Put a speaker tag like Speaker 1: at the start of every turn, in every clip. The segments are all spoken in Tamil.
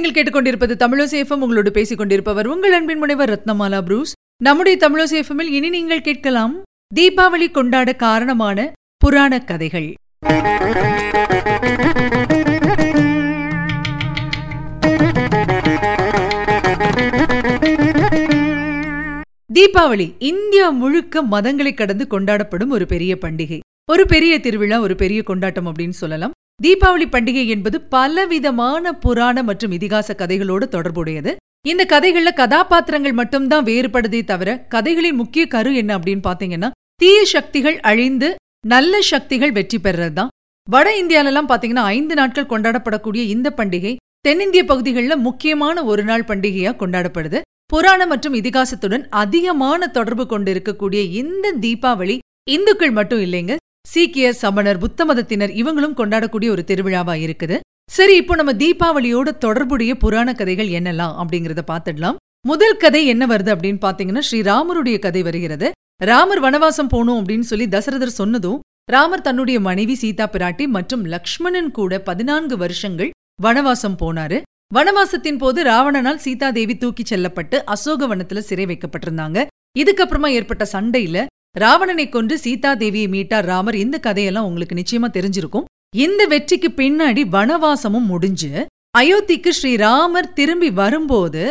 Speaker 1: நீங்கள் கேட்டுக்கொண்டிருப்பது தமிழசேஃபம் உங்களோடு பேசிக் கொண்டிருப்பவர் உங்கள் அன்பின் முனைவர் ரத்னமாலா புரூஸ். நம்முடைய தமிழசேஃபமில் இனி நீங்கள் கேட்கலாம் தீபாவளி கொண்டாட காரணமான புராண கதைகள். தீபாவளி இந்தியா முழுக்க மதங்களை கடந்து கொண்டாடப்படும் ஒரு பெரிய பண்டிகை. ஒரு பெரிய திருவிழா ஒரு பெரிய கொண்டாட்டம் அப்படின்னு சொல்லலாம். தீபாவளி பண்டிகை என்பது பலவிதமான புராண மற்றும் இதிகாச கதைகளோடு தொடர்புடையது. இந்த கதைகள்ல கதாபாத்திரங்கள் மட்டும்தான் வேறுபடுதே தவிர கதைகளின் முக்கிய கரு என்ன அப்படின்னு பாத்தீங்கன்னா தீய சக்திகள் அழிந்து நல்ல சக்திகள் வெற்றி பெறதுதான் வட இந்தியாலெல்லாம் பாத்தீங்கன்னா ஐந்து நாட்கள் கொண்டாடப்படக்கூடிய இந்த பண்டிகை தென்னிந்திய பகுதிகளில் முக்கியமான ஒரு நாள் பண்டிகையா கொண்டாடப்படுது. புராண மற்றும் இதிகாசத்துடன் அதிகமான தொடர்பு கொண்டிருக்கக்கூடிய இந்த தீபாவளி இந்துக்கள் மட்டும் இல்லைங்க சீக்கிய சமணர் புத்த மதத்தினர் இவங்களும் கொண்டாடக்கூடிய ஒரு திருவிழாவா இருக்குது. சரி இப்போ நம்ம தீபாவளியோட தொடர்புடைய புராண கதைகள் என்னலாம் அப்படிங்கறத பாத்துடலாம் முதல் கதை என்ன வருது அப்படின்னு பாத்தீங்கன்னா ஸ்ரீராமருடைய கதை வருகிறது. ராமர் வனவாசம் போகணும் அப்படின்னு சொல்லி தசரதர் சொன்னதும் ராமர் தன்னுடைய மனைவி சீதா பிராட்டி மற்றும் லக்ஷ்மணன் கூட பதினான்கு வருஷங்கள் வனவாசம் போனாரு. வனவாசத்தின் போது ராவணனால் சீதாதேவி தூக்கிச் செல்லப்பட்டு அசோகவனத்துல சிறை வைக்கப்பட்டிருந்தாங்க. இதுக்கப்புறமா ஏற்பட்ட சண்டையில ராவணனை கொன்று சீதா தேவியை மீட்டார் ராமர். இந்த கதையெல்லாம் உங்களுக்கு நிச்சயமா தெரிஞ்சிருக்கும். இந்த வெற்றிக்கு பின்னாடி வனவாசமும் முடிஞ்சு அயோத்திக்கு ஸ்ரீராமர் திரும்பி வரும்போது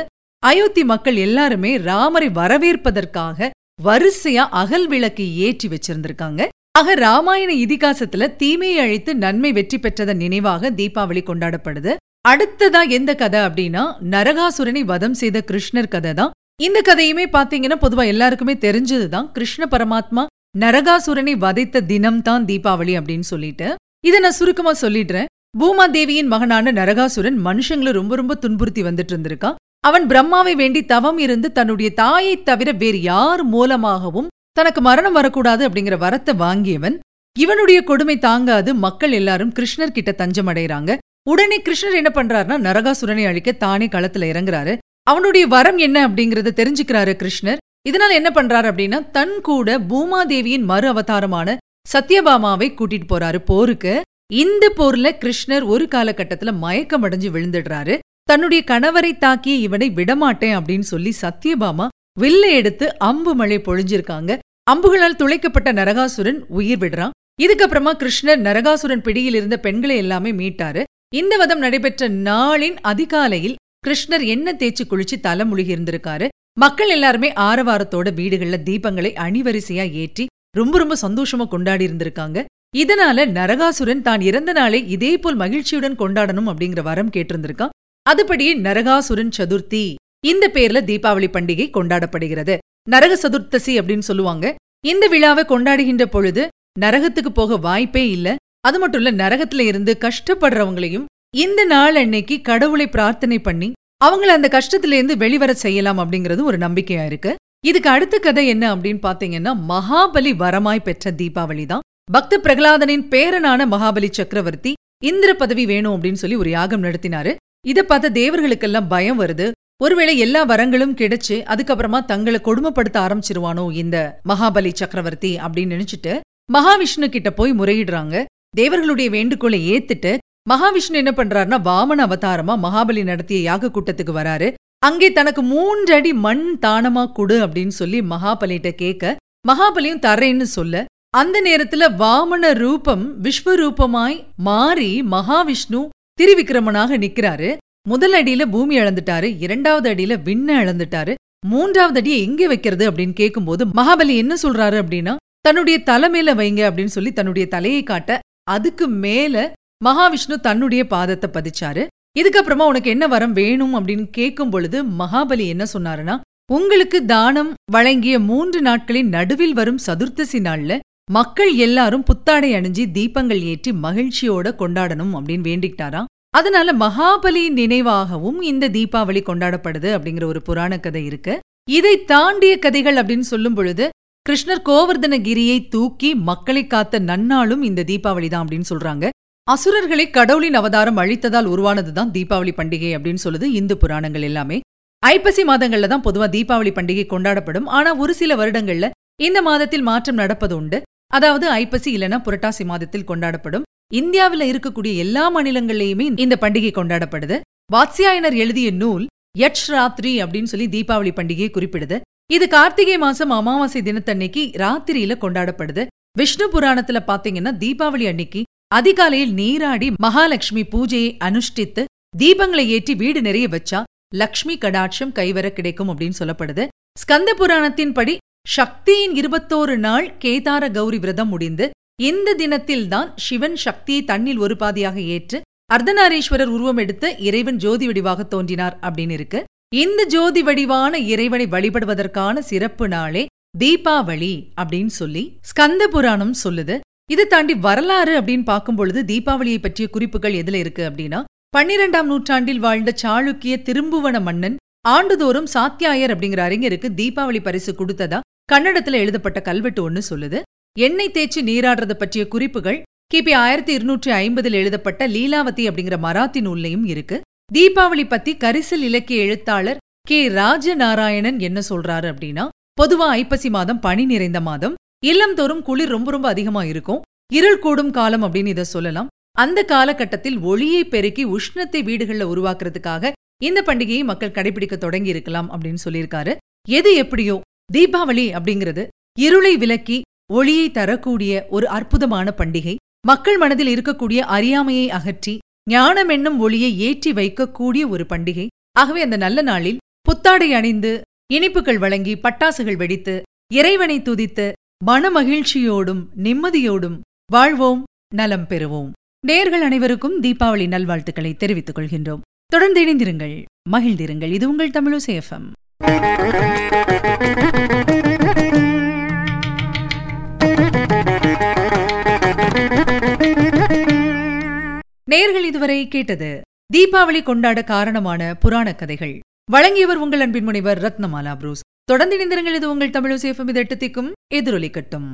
Speaker 1: அயோத்தி மக்கள் எல்லாருமே ராமரை வரவேற்பதற்காக வரிசையா அகல் விளக்கு ஏற்றி வச்சிருந்திருக்காங்க. ஆக ராமாயண இதிகாசத்துல தீமையை அழித்து நன்மை வெற்றி பெற்றதன் நினைவாக தீபாவளி கொண்டாடப்படுது. அடுத்ததா எந்த கதை அப்படின்னா நரகாசுரனை வதம் செய்த கிருஷ்ணர் கதை தான் இந்த கதையுமே பாத்தீங்கன்னா பொதுவா எல்லாருக்குமே தெரிஞ்சதுதான். கிருஷ்ண பரமாத்மா நரகாசுரனை வதைத்த தினம் தான் தீபாவளி அப்படின்னு சொல்லிட்டு. இதை நான் சுருக்கமா சொல்லிடுறேன். பூமாதேவியின் மகனான நரகாசுரன் மனுஷங்களை ரொம்ப ரொம்ப துன்புறுத்தி வந்துட்டு இருந்திருக்கான். அவன் பிரம்மாவை வேண்டி தவம் இருந்து தன்னுடைய தாயை தவிர வேறு யார் மூலமாகவும் தனக்கு மரணம் வரக்கூடாது அப்படிங்கிற வரத்தை வாங்கியவன். இவனுடைய கொடுமை தாங்காது. மக்கள் எல்லாரும் கிருஷ்ணர் கிட்ட தஞ்சம் அடைறாங்க உடனே கிருஷ்ணர் என்ன பண்றாருன்னா நரகாசுரனை அழிக்க தானே களத்துல இறங்குறாரு. அவனுடைய வரம் என்ன அப்படிங்கறத தெரிஞ்சுக்கிறாரு கிருஷ்ணர். இதனால என்ன பண்றாரு அப்படின்னா தன் கூட பூமாதேவியின் மறு அவதாரமான சத்யபாமாவை கூட்டிட்டு போறாரு போருக்கு. இந்த போர்ல கிருஷ்ணர் ஒரு காலகட்டத்துல மயக்கம் அடைஞ்சு விழுந்துடுறாரு. தன்னுடைய கணவரை தாக்கிய இவனை விடமாட்டேன் அப்படின்னு சொல்லி சத்யபாமா வில்ல எடுத்து அம்பு மழை பொழிஞ்சிருக்காங்க. அம்புகளால் துளைக்கப்பட்ட நரகாசுரன் உயிர் விடுறான். இதுக்கப்புறமா கிருஷ்ணர் நரகாசுரன் பிடியில் இருந்த பெண்களை எல்லாமே மீட்டாரு. இந்த வதம் நடைபெற்ற நாளின் அதிகாலையில் கிருஷ்ணர் என்ன தேய்ச்சி குளிச்சு தலைமுழுகி இருந்திருக்காரு? மக்கள் எல்லாருமே ஆரவாரத்தோட வீடுகள்ல தீபங்களை அணிவரிசையா ஏற்றி ரொம்ப ரொம்ப சந்தோஷமா கொண்டாடி இருந்திருக்காங்க. இதனால நரகாசுரன் தான் இறந்த நாளை இதே போல் மகிழ்ச்சியுடன் கொண்டாடணும் அப்படிங்கிற வரம் கேட்டிருந்திருக்கான். அதுபடியே நரகாசுரன் சதுர்த்தி இந்த பேர்ல தீபாவளி பண்டிகை கொண்டாடப்படுகிறது. நரக சதுர்த்தசி அப்படின்னு சொல்லுவாங்க. இந்த விழாவை கொண்டாடுகின்ற பொழுது நரகத்துக்கு போக வாய்ப்பே இல்ல. அது மட்டும் இல்ல நரகத்துல இருந்து கஷ்டப்படுறவங்களையும் இந்த நாள் அன்னைக்கு கடவுளை பிரார்த்தனை பண்ணி அவங்கள அந்த கஷ்டத்துல இருந்து வெளிவர செய்யலாம் அப்படிங்கறது ஒரு நம்பிக்கையா இருக்கு. இதுக்கு அடுத்த கதை என்ன அப்படின்னு பாத்தீங்கன்னா மகாபலி வரமாய் பெற்ற தீபாவளி தான். பக்த பிரகலாதனின் பேரனான மகாபலி சக்கரவர்த்தி இந்திர பதவி வேணும் அப்படின்னு சொல்லி ஒரு யாகம் நடத்தினாரு. இதை பார்த்த தேவர்களுக்கெல்லாம் பயம் வருது. ஒருவேளை எல்லா வரங்களும் கிடைச்சு அதுக்கப்புறமா தங்களை கொடுமைப்படுத்த ஆரம்பிச்சிருவானோ இந்த மகாபலி சக்கரவர்த்தி அப்படின்னு நினைச்சிட்டு மகாவிஷ்ணு கிட்ட போய் முறையிடுறாங்க. தேவர்களுடைய வேண்டுகோளை ஏத்துட்டு மகாவிஷ்ணு என்ன பண்றாருன்னா வாமன அவதாரமா மகாபலி நடத்திய யாக கூட்டத்துக்கு வராரு. அங்கே தனக்கு மூன்றடி மண் தானமா கொடு அப்படின்னு சொல்லி மகாபலிட்ட கேட்க மகாபலியும் தரேன்னு சொல்ல அந்த நேரத்துல வாமன ரூபம் விஸ்வரூபமாய் மாறி மகாவிஷ்ணு திரிவிக்ரமனாக நிக்கிறாரு. முதல் அடியில பூமி இழந்துட்டாரு இரண்டாவது அடியில விண்ண இழந்துட்டாரு மூன்றாவது அடியை எங்க வைக்கிறது அப்படின்னு கேட்கும்போது மகாபலி என்ன சொல்றாரு அப்படின்னா தன்னுடைய தலைமையில வைங்க அப்படின்னு சொல்லி தன்னுடைய தலையை காட்ட அதுக்கு மேல மகாவிஷ்ணு தன்னுடைய பாதத்தை பதிச்சாரு. இதுக்கப்புறமா உனக்கு என்ன வரம் வேணும் அப்படின்னு கேட்கும் பொழுது மகாபலி என்ன சொன்னாருன்னா உங்களுக்கு தானம் வழங்கிய மூன்று நாட்களின் நடுவில் வரும் சதுர்த்தசி நாள்ல மக்கள் எல்லாரும் புத்தாடை அணிஞ்சு தீபங்கள் ஏற்றி மகிழ்ச்சியோட கொண்டாடணும் அப்படின்னு வேண்டிக்கிட்டாராம். அதனால மகாபலி நினைவாகவும் இந்த தீபாவளி கொண்டாடப்படுது அப்படிங்கிற ஒரு புராண கதை இருக்கு. இதை தாண்டிய கதைகள் அப்படின்னு சொல்லும் பொழுது கிருஷ்ணர் கோவர்தனகிரியை தூக்கி மக்களை காத்த நன்னாளும் இந்த தீபாவளி தான் அப்படின்னு சொல்றாங்க. அசுரர்களை கடவுளின் அவதாரம் அழித்ததால் உருவானதுதான் தீபாவளி பண்டிகை அப்படின்னு சொல்லுது இந்து புராணங்கள் எல்லாமே. ஐப்பசி மாதங்கள்ல தான் பொதுவா தீபாவளி பண்டிகை கொண்டாடப்படும். ஆனா ஒரு சில வருடங்கள்ல இந்த மாதத்தில் மாற்றம் நடப்பது உண்டு. அதாவது ஐப்பசி இல்லைன்னா புரட்டாசி மாதத்தில் கொண்டாடப்படும். இந்தியாவில் இருக்கக்கூடிய எல்லா மாநிலங்கள்லயுமே இந்த பண்டிகை கொண்டாடப்படுது. வாத்ஸ்யாயனர் எழுதிய நூல் யட்ச் ராத்திரி அப்படின்னு சொல்லி தீபாவளி பண்டிகையை குறிப்பிடுது. இது கார்த்திகை மாசம் அமாவாசை தினத்தன்னைக்கு ராத்திரியில கொண்டாடப்படுது. விஷ்ணு புராணத்துல பாத்தீங்கன்னா தீபாவளி அன்னைக்கு அதிகாலையில் நீராடி மகாலட்சுமி பூஜையை அனுஷ்டித்து தீபங்களை ஏற்றி வீடு நிறைய வச்சா லக்ஷ்மி கடாட்சம் கைவர கிடைக்கும் அப்படின்னு சொல்லப்படுது. ஸ்கந்த புராணத்தின்படி சக்தியின் இருபத்தோரு நாள் கேதார கௌரி விரதம் முடிந்து இந்த தினத்தில்தான் சிவன் சக்தியை தண்ணில் ஒரு பாதியாக ஏற்று அர்த்தநாரீஸ்வரர் உருவம் எடுத்து இறைவன் ஜோதி வடிவாக தோன்றினார் அப்படின்னு இருக்கு. இந்த ஜோதி வடிவான இறைவனை வழிபடுவதற்கான சிறப்பு நாளே தீபாவளி அப்படின்னு சொல்லி ஸ்கந்த புராணம் சொல்லுது. இதை தாண்டி வரலாறு அப்படின்னு பார்க்கும் பொழுது தீபாவளியை பற்றிய குறிப்புகள் எதுல இருக்கு அப்படின்னா பன்னிரெண்டாம் நூற்றாண்டில் வாழ்ந்த சாளுக்கிய திரும்புவன மன்னன் ஆண்டுதோறும் சாத்தியாயர் அப்படிங்கிற அறிஞருக்கு தீபாவளி பரிசு கொடுத்ததா கன்னடத்துல எழுதப்பட்ட கல்வெட்டு ஒன்னு சொல்லுது. எண்ணெய் தேய்ச்சி நீராடுறது பற்றிய குறிப்புகள் கிபி ஆயிரத்தி இருநூற்றி ஐம்பதில் எழுதப்பட்ட லீலாவதி அப்படிங்கிற மராத்தி நூல்லையும் இருக்கு. தீபாவளி பத்தி கரிசல் இலக்கிய எழுத்தாளர் கே. ராஜநாராயணன் என்ன சொல்றாரு அப்படின்னா பொதுவா ஐப்பசி மாதம் பனி நிறைந்த மாதம் இல்லம் தோறும் குளிர் ரொம்ப ரொம்ப அதிகமா இருக்கும். இருள் கூடும் காலம் அப்படின்னு இதை சொல்லலாம். அந்த காலகட்டத்தில் ஒளியை பெருக்கி உஷ்ணத்தை வீடுகள்ல உருவாக்குறதுக்காக இந்த பண்டிகையை மக்கள் கடைபிடிக்க தொடங்கி இருக்கலாம் அப்படின்னு சொல்லியிருக்காரு. எது எப்படியோ தீபாவளி அப்படிங்கிறது இருளை விலக்கி ஒளியை தரக்கூடிய ஒரு அற்புதமான பண்டிகை. மக்கள் மனதில் இருக்கக்கூடிய அறியாமையை அகற்றி ஞானம் என்னும் ஒளியை ஏற்றி வைக்கக்கூடிய ஒரு பண்டிகை. ஆகவே அந்த நல்ல நாளில் புத்தாடை அணிந்து இனிப்புகள் வழங்கி பட்டாசுகள் வெடித்து இறைவனை துதித்து மனமகிழ்ச்சியோடும் நிம்மதியோடும் வாழ்வோம் நலம் பெறுவோம். நேர்கள் அனைவருக்கும் தீபாவளி நல்வாழ்த்துக்களை தெரிவித்துக் கொள்கின்றோம். தொடர்ந்து இணைந்திருங்கள் மகிழ்ந்திருங்கள். இது உங்கள் தமிழோசை நேர்கள் இதுவரை கேட்டது தீபாவளி கொண்டாட காரணமான புராண கதைகள். வழங்கியவர் உங்கள் அன்பின் முனைவர் ரத்னமாலா புரூஸ். தொடர்ந்து இணைந்திருங்கள். இது உங்கள் தமிழ் சேஃபம் இது எட்டு திக்கும் எதிரொலிக்கட்டும்.